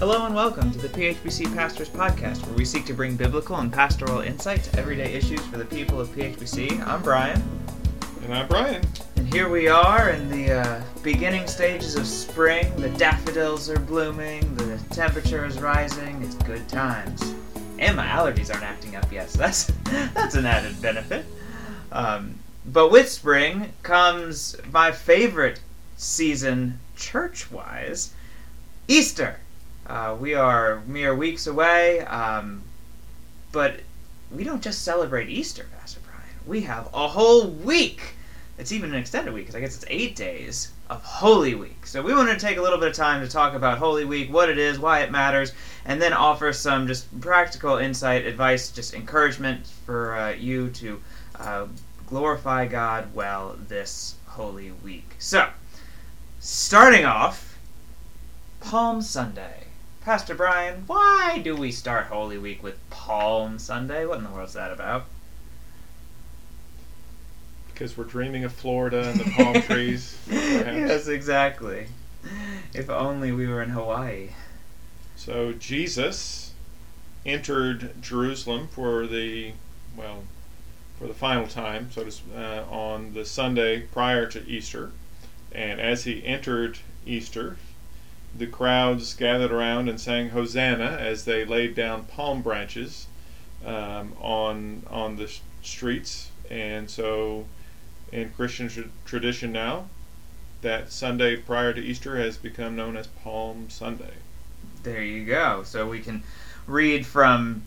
Hello and welcome to the PHBC Pastors Podcast, where we seek to bring biblical and pastoral insight to everyday issues for the people of PHBC. I'm Brian. And I'm Brian. And here we are in the uh, beginning stages of spring. The daffodils are blooming, the temperature is rising, it's good times. And my allergies aren't acting up yet, so that's, that's an added benefit. Um, but with spring comes my favorite season church wise Easter. Uh, we are mere weeks away, um, but we don't just celebrate Easter, Pastor Brian. We have a whole week. It's even an extended week because I guess it's eight days of Holy Week. So we wanted to take a little bit of time to talk about Holy Week, what it is, why it matters, and then offer some just practical insight, advice, just encouragement for uh, you to uh, glorify God well this Holy Week. So, starting off, Palm Sunday. Pastor Brian, why do we start Holy Week with Palm Sunday? What in the world's that about? Because we're dreaming of Florida and the palm trees. yes, exactly. If only we were in Hawaii. So Jesus entered Jerusalem for the well, for the final time, so to uh, on the Sunday prior to Easter, and as he entered Easter, the crowds gathered around and sang Hosanna as they laid down palm branches um, on on the streets. And so, in Christian tra- tradition now, that Sunday prior to Easter has become known as Palm Sunday. There you go. So we can read from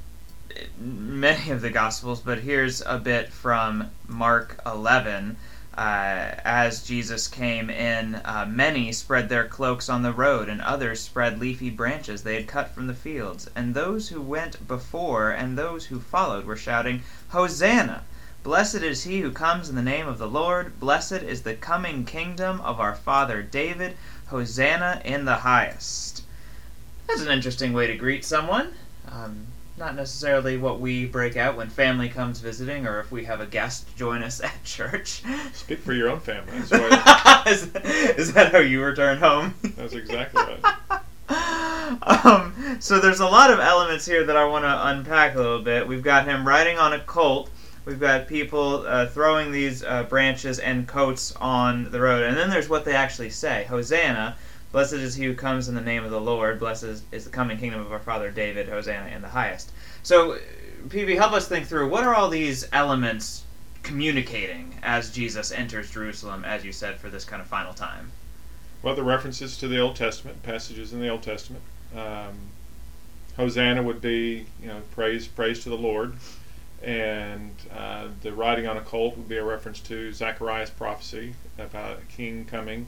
many of the Gospels, but here's a bit from Mark 11 uh, as Jesus came in, uh, many spread their cloaks on the road, and others spread leafy branches they had cut from the fields. And those who went before and those who followed were shouting, Hosanna! Blessed is he who comes in the name of the Lord. Blessed is the coming kingdom of our father David. Hosanna in the highest. That's an interesting way to greet someone. Um, not necessarily what we break out when family comes visiting or if we have a guest join us at church. Speak for your own family. is, is, that how you return home? That's exactly right. Um, so there's a lot of elements here that I want to unpack a little bit. We've got him riding on a colt. We've got people uh, throwing these uh, branches and coats on the road. And then there's what they actually say Hosanna, Blessed is he who comes in the name of the Lord. Blessed is, the coming kingdom of our father David. Hosanna in the highest. So, PB, help us think through what are all these elements communicating as Jesus enters Jerusalem, as you said, for this kind of final time? Well, the references to the Old Testament, passages in the Old Testament. Um, Hosanna would be, you know, praise, praise to the Lord. And uh, the riding on a colt would be a reference to Zechariah's prophecy about a king coming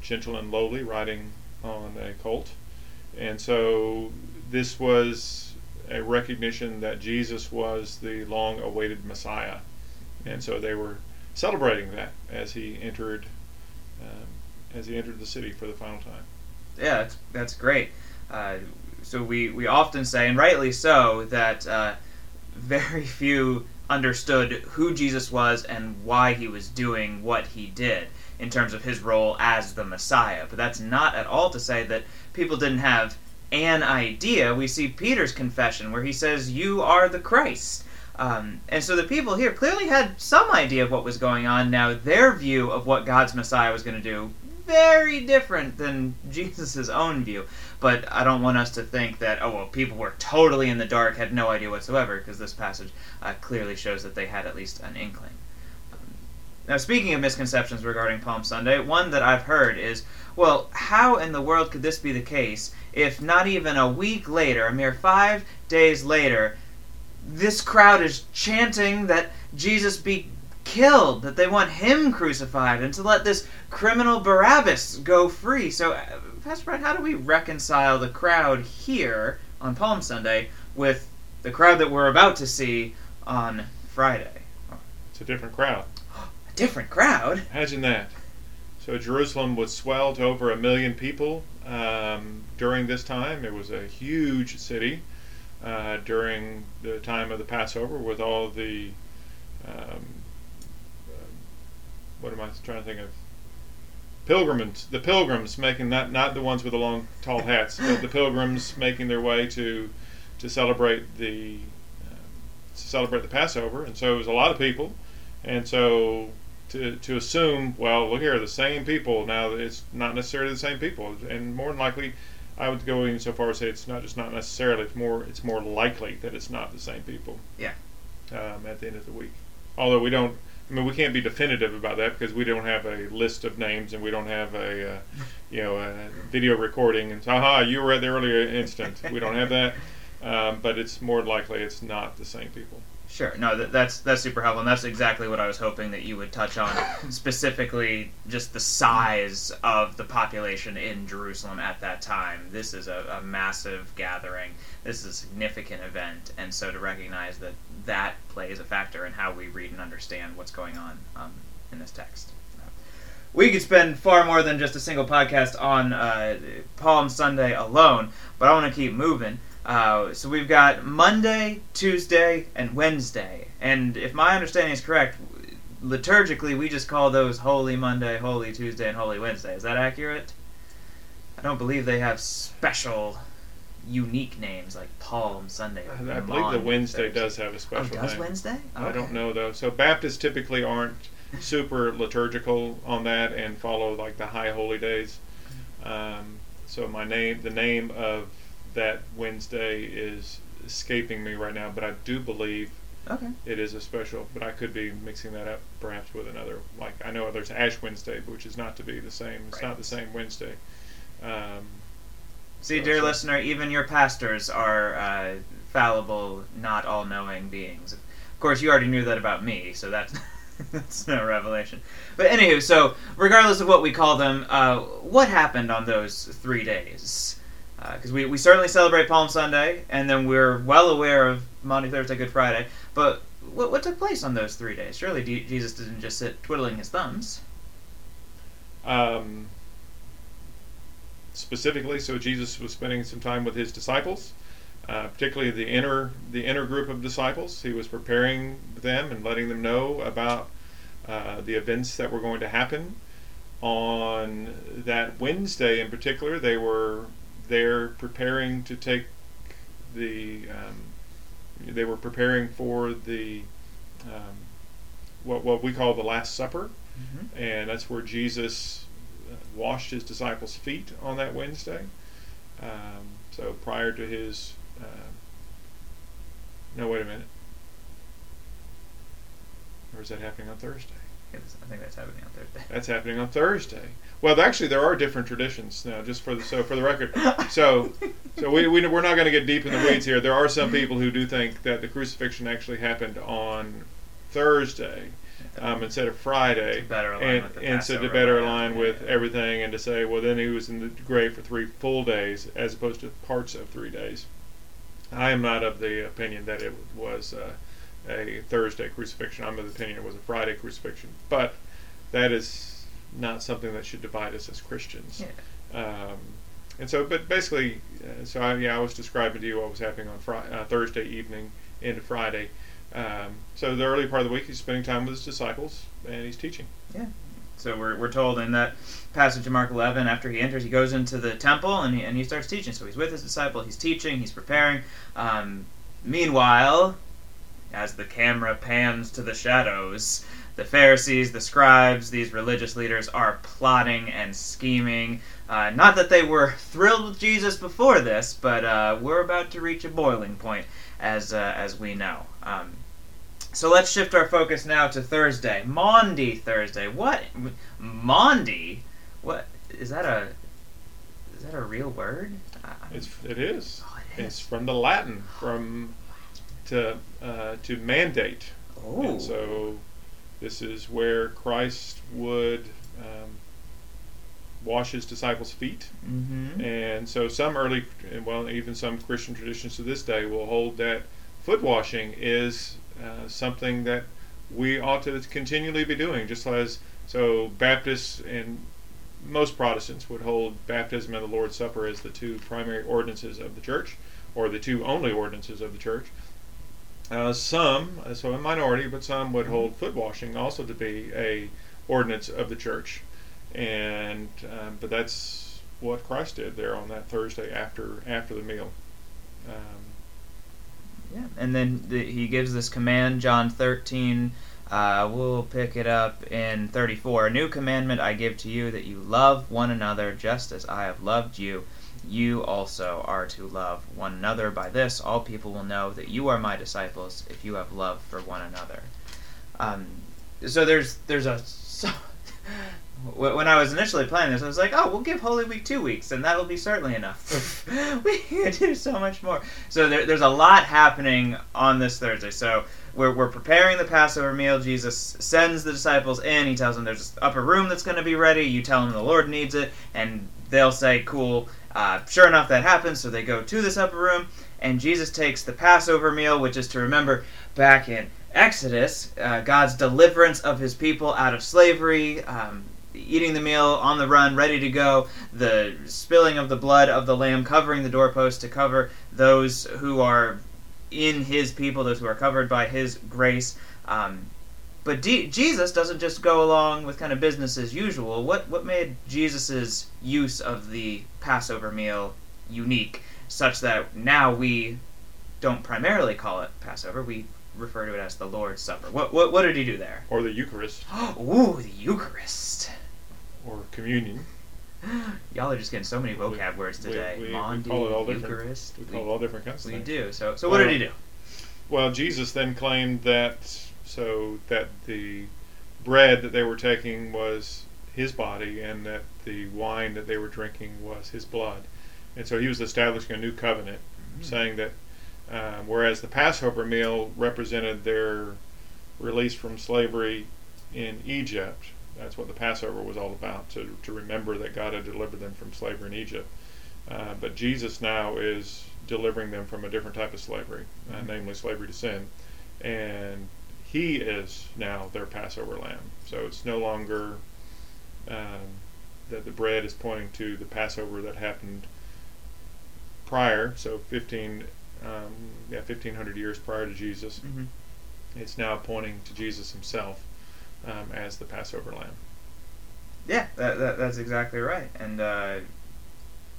gentle and lowly, riding on a colt. And so this was a recognition that Jesus was the long awaited Messiah. And so they were celebrating that as he entered um, as he entered the city for the final time. Yeah, that's, that's great. Uh, so we, we often say, and rightly so, that uh, very few understood who Jesus was and why he was doing what he did in terms of his role as the Messiah. But that's not at all to say that people didn't have an idea. We see Peter's confession where he says, You are the Christ. Um, and so the people here clearly had some idea of what was going on. Now, their view of what God's Messiah was going to do, very different than Jesus' own view. But I don't want us to think that, oh, well, people were totally in the dark, had no idea whatsoever, because this passage uh, clearly shows that they had at least an inkling. Now, speaking of misconceptions regarding Palm Sunday, one that I've heard is, well, how in the world could this be the case if not even a week later, a mere five days later, this crowd is chanting that Jesus be killed, that they want him crucified, and to let this criminal Barabbas go free. So, uh, Pastor Brett, how do we reconcile the crowd here on Palm Sunday with the crowd that we're about to see on Friday? It's a different crowd different crowd. Imagine that. So Jerusalem would swell to over a million people um, during this time. It was a huge city uh, during the time of the Passover with all the um, uh, what am I trying to think of pilgrims, the pilgrims making not not the ones with the long tall hats, but the pilgrims making their way to to celebrate the uh, to celebrate the Passover, and so it was a lot of people, and so to to assume, well, look here, the same people. Now it's not necessarily the same people, and more than likely, I would go even so far as say it's not just not necessarily. It's more it's more likely that it's not the same people. Yeah. Um, at the end of the week, although we don't. I mean, we can't be definitive about that because we don't have a list of names and we don't have a, uh, you know, a video recording and aha, you were at the earlier instant. we don't have that, um, but it's more likely it's not the same people. Sure. No, that, that's that's super helpful, and that's exactly what I was hoping that you would touch on, specifically just the size of the population in Jerusalem at that time. This is a, a massive gathering. This is a significant event, and so to recognize that that plays a factor in how we read and understand what's going on um, in this text. We could spend far more than just a single podcast on uh, Palm Sunday alone, but I want to keep moving. Uh, so we've got Monday, Tuesday, and Wednesday. And if my understanding is correct, liturgically we just call those Holy Monday, Holy Tuesday, and Holy Wednesday. Is that accurate? I don't believe they have special, unique names like Palm Sunday. Or I, I believe the Wednesday does have a special Oh, does name. Wednesday? I don't know though. So Baptists typically aren't super liturgical on that and follow like the high holy days. Um, so my name, the name of that Wednesday is escaping me right now, but I do believe Okay. it is a special. But I could be mixing that up perhaps with another. Like I know there's Ash Wednesday, which is not to be the same. It's Right. not the same Wednesday. Um, See, So- dear so- listener, even your pastors are uh, fallible, not all-knowing beings. Of course, you already knew that about me, so that's that's no revelation. But anywho, so regardless of what we call them, uh, what happened on those three days? Because we, we certainly celebrate Palm Sunday, and then we're well aware of Monday, Thursday, Good Friday. But what, what took place on those three days? Surely D- Jesus didn't just sit twiddling his thumbs. um, specifically, so Jesus was spending some time with his disciples, uh, particularly the inner the inner group of disciples. He was preparing them and letting them know about uh, the events that were going to happen. On that Wednesday, in particular, they were there preparing to take the. Um, they were preparing for the um, what what we call the Last Supper Mm-hmm. and that's where Jesus uh, washed his disciples' feet on that Wednesday. Um, so prior to his, uh, no, wait a minute, or is that happening on Thursday? I think that's happening on Thursday. That's happening on Thursday. Well, actually, there are different traditions now. Just for the so for the record, so so we, we we're not going to get deep in the weeds here. There are some people who do think that the crucifixion actually happened on Thursday um, instead of Friday, To better align and, with and so to better yeah. align with Yeah. everything, and to say, well, then he was in the grave for three full days as opposed to parts of three days. I am not of the opinion that it was uh, a Thursday crucifixion. I'm of the opinion it was a Friday crucifixion, but that is not something that should divide us as Christians. Yeah. Um, and so, but basically, uh, so I, yeah, I was describing to you what was happening on Fri- uh, Thursday evening into Friday. Um, so the early part of the week, he's spending time with his disciples and he's teaching. Yeah. So we're, we're told in that passage in Mark 11, after he enters, he goes into the temple and he, and he starts teaching. So he's with his disciple, he's teaching, he's preparing. Um, meanwhile, as the camera pans to the shadows, the Pharisees, the scribes, these religious leaders are plotting and scheming. Uh, not that they were thrilled with Jesus before this, but uh, we're about to reach a boiling point, as uh, as we know. Um, so let's shift our focus now to Thursday, Maundy Thursday. What Maundy? What is that a is that a real word? I- It's it is. oh, it It's from the Latin from to uh, to mandate. Oh, And so this is where Christ would um, wash his disciples' feet. mm-hmm. And so some early, well, even some Christian traditions to this day will hold that foot washing is uh, something that we ought to continually be doing, just as so Baptists and most Protestants would hold baptism and the Lord's Supper as the two primary ordinances of the church, or the two only ordinances of the church. Uh, some, uh, so a minority, but some would hold foot washing also to be a ordinance of the church. and um, but that's what Christ did there on that Thursday after after the meal. Um, yeah, and then the, he gives this command, John 13. Uh, we'll pick it up in 34. A new commandment I give to you that you love one another just as I have loved you. You also are to love one another. By this, all people will know that you are my disciples if you have love for one another. Um, so there's there's a so, when I was initially planning this, I was like, oh, we'll give Holy Week two weeks, and that'll be certainly enough. we can do so much more. So there, there's a lot happening on this Thursday. So we're, we're preparing the Passover meal. Jesus sends the disciples in. He tells them there's this upper room that's going to be ready. You tell them the Lord needs it, and they'll say, cool. Uh, sure enough, that happens. So they go to this upper room, and Jesus takes the Passover meal, which is to remember back in Exodus, uh, God's deliverance of his people out of slavery. Um, eating the meal on the run, ready to go, the spilling of the blood of the lamb covering the doorpost to cover those who are in his people, those who are covered by his grace. Um, but D- Jesus doesn't just go along with kind of business as usual. What what made Jesus's use of the Passover meal unique, such that now we don't primarily call it Passover, we refer to it as the Lord's Supper. What what, what did he do there? Or the Eucharist. Ooh, the Eucharist or communion. Y'all are just getting so many vocab we, words today. We, we, Mondi, we call it all Eucharist. We call it all different kinds of we do. So, so what did he do? Well, Jesus then claimed that so that the bread that they were taking was his body, and that the wine that they were drinking was his blood, and so he was establishing a new covenant, mm-hmm. saying that um, whereas the Passover meal represented their release from slavery in Egypt, that's what the Passover was all about, to, to remember that God had delivered them from slavery in Egypt. Uh, but Jesus now is delivering them from a different type of slavery, uh, mm-hmm. namely slavery to sin. And he is now their Passover lamb. So it's no longer um, that the bread is pointing to the Passover that happened prior, so 15, um, yeah, 1500 years prior to Jesus. Mm-hmm. It's now pointing to Jesus himself um, as the Passover lamb. Yeah, that, that, that's exactly right, and uh,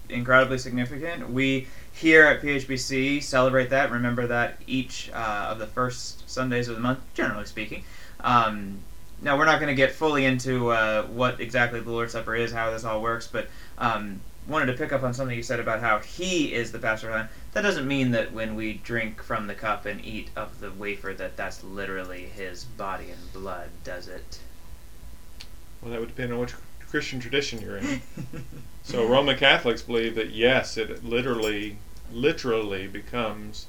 incredibly significant. We here at PHBC celebrate that. Remember that each uh, of the first Sundays of the month, generally speaking. Um, now we're not going to get fully into uh, what exactly the Lord's Supper is, how this all works, but um, wanted to pick up on something you said about how He is the Passover lamb. That doesn't mean that when we drink from the cup and eat of the wafer that that's literally His body and blood, does it? Well, that would depend on which Christian tradition you're in. so Roman Catholics believe that yes, it literally, literally becomes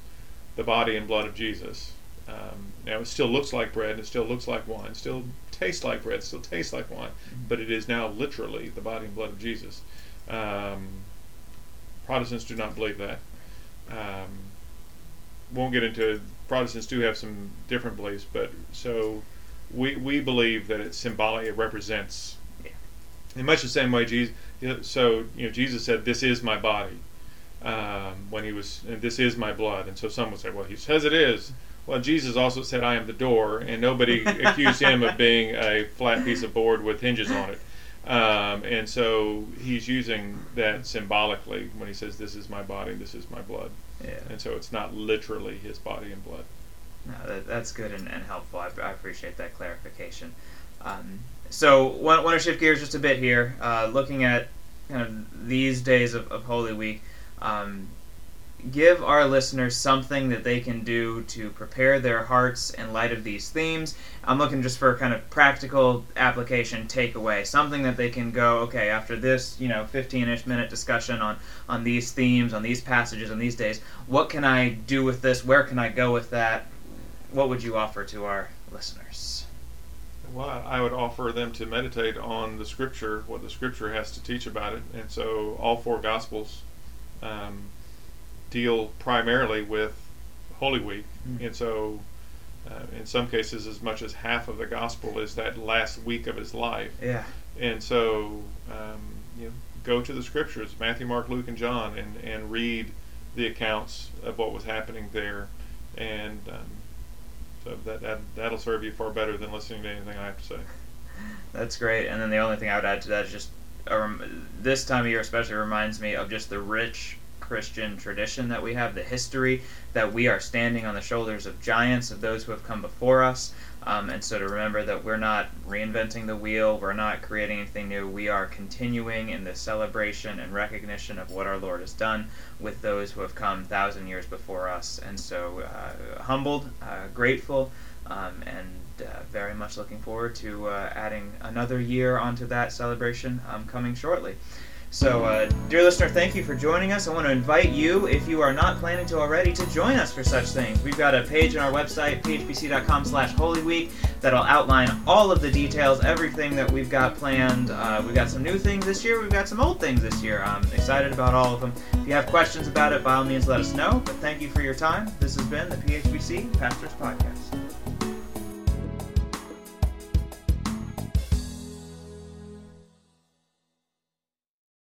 the body and blood of Jesus. Um, now it still looks like bread, and it still looks like wine, still tastes like bread, still tastes like wine, mm-hmm. but it is now literally the body and blood of Jesus. Um, Protestants do not believe that. Um, won't get into it. Protestants do have some different beliefs, but so we we believe that it symbolically represents. In much the same way Jesus. You know, so you know, Jesus said, "This is my body." Um, when he was, and this is my blood. And so some would say, "Well, he says it is." Well, Jesus also said, "I am the door," and nobody accused him of being a flat piece of board with hinges on it. Um, and so he's using that symbolically when he says, "This is my body, this is my blood." Yeah. And so it's not literally his body and blood. No, that, that's good and, and helpful. I, I, appreciate that clarification. Um, so, want, want to shift gears just a bit here, uh, looking at kind of these days of, of Holy Week. Um, give our listeners something that they can do to prepare their hearts in light of these themes. I'm looking just for a kind of practical application takeaway, something that they can go, okay, after this, you know, 15-ish minute discussion on on these themes, on these passages, on these days, what can I do with this? Where can I go with that? What would you offer to our listeners? Well, I would offer them to meditate on the Scripture, what the Scripture has to teach about it, and so all four Gospels. Um, deal primarily with Holy Week, mm-hmm. and so uh, in some cases, as much as half of the gospel is that last week of his life. Yeah. And so, um, you know, go to the scriptures, Matthew, Mark, Luke, and John, and, and read the accounts of what was happening there, and um, that, that that'll serve you far better than listening to anything I have to say. That's great. And then the only thing I would add to that is just this time of year especially reminds me of just the rich Christian tradition that we have, the history that we are standing on the shoulders of giants, of those who have come before us. Um, and so to remember that we're not reinventing the wheel, we're not creating anything new, we are continuing in the celebration and recognition of what our Lord has done with those who have come thousand years before us. And so uh, humbled, uh, grateful, um, and uh, very much looking forward to uh, adding another year onto that celebration um, coming shortly. So, uh, dear listener, thank you for joining us. I want to invite you, if you are not planning to already, to join us for such things. We've got a page on our website, phbc.com slash Holy Week, that'll outline all of the details, everything that we've got planned. Uh, we've got some new things this year. We've got some old things this year. I'm excited about all of them. If you have questions about it, by all means, let us know. But thank you for your time. This has been the PHBC Pastors Podcast.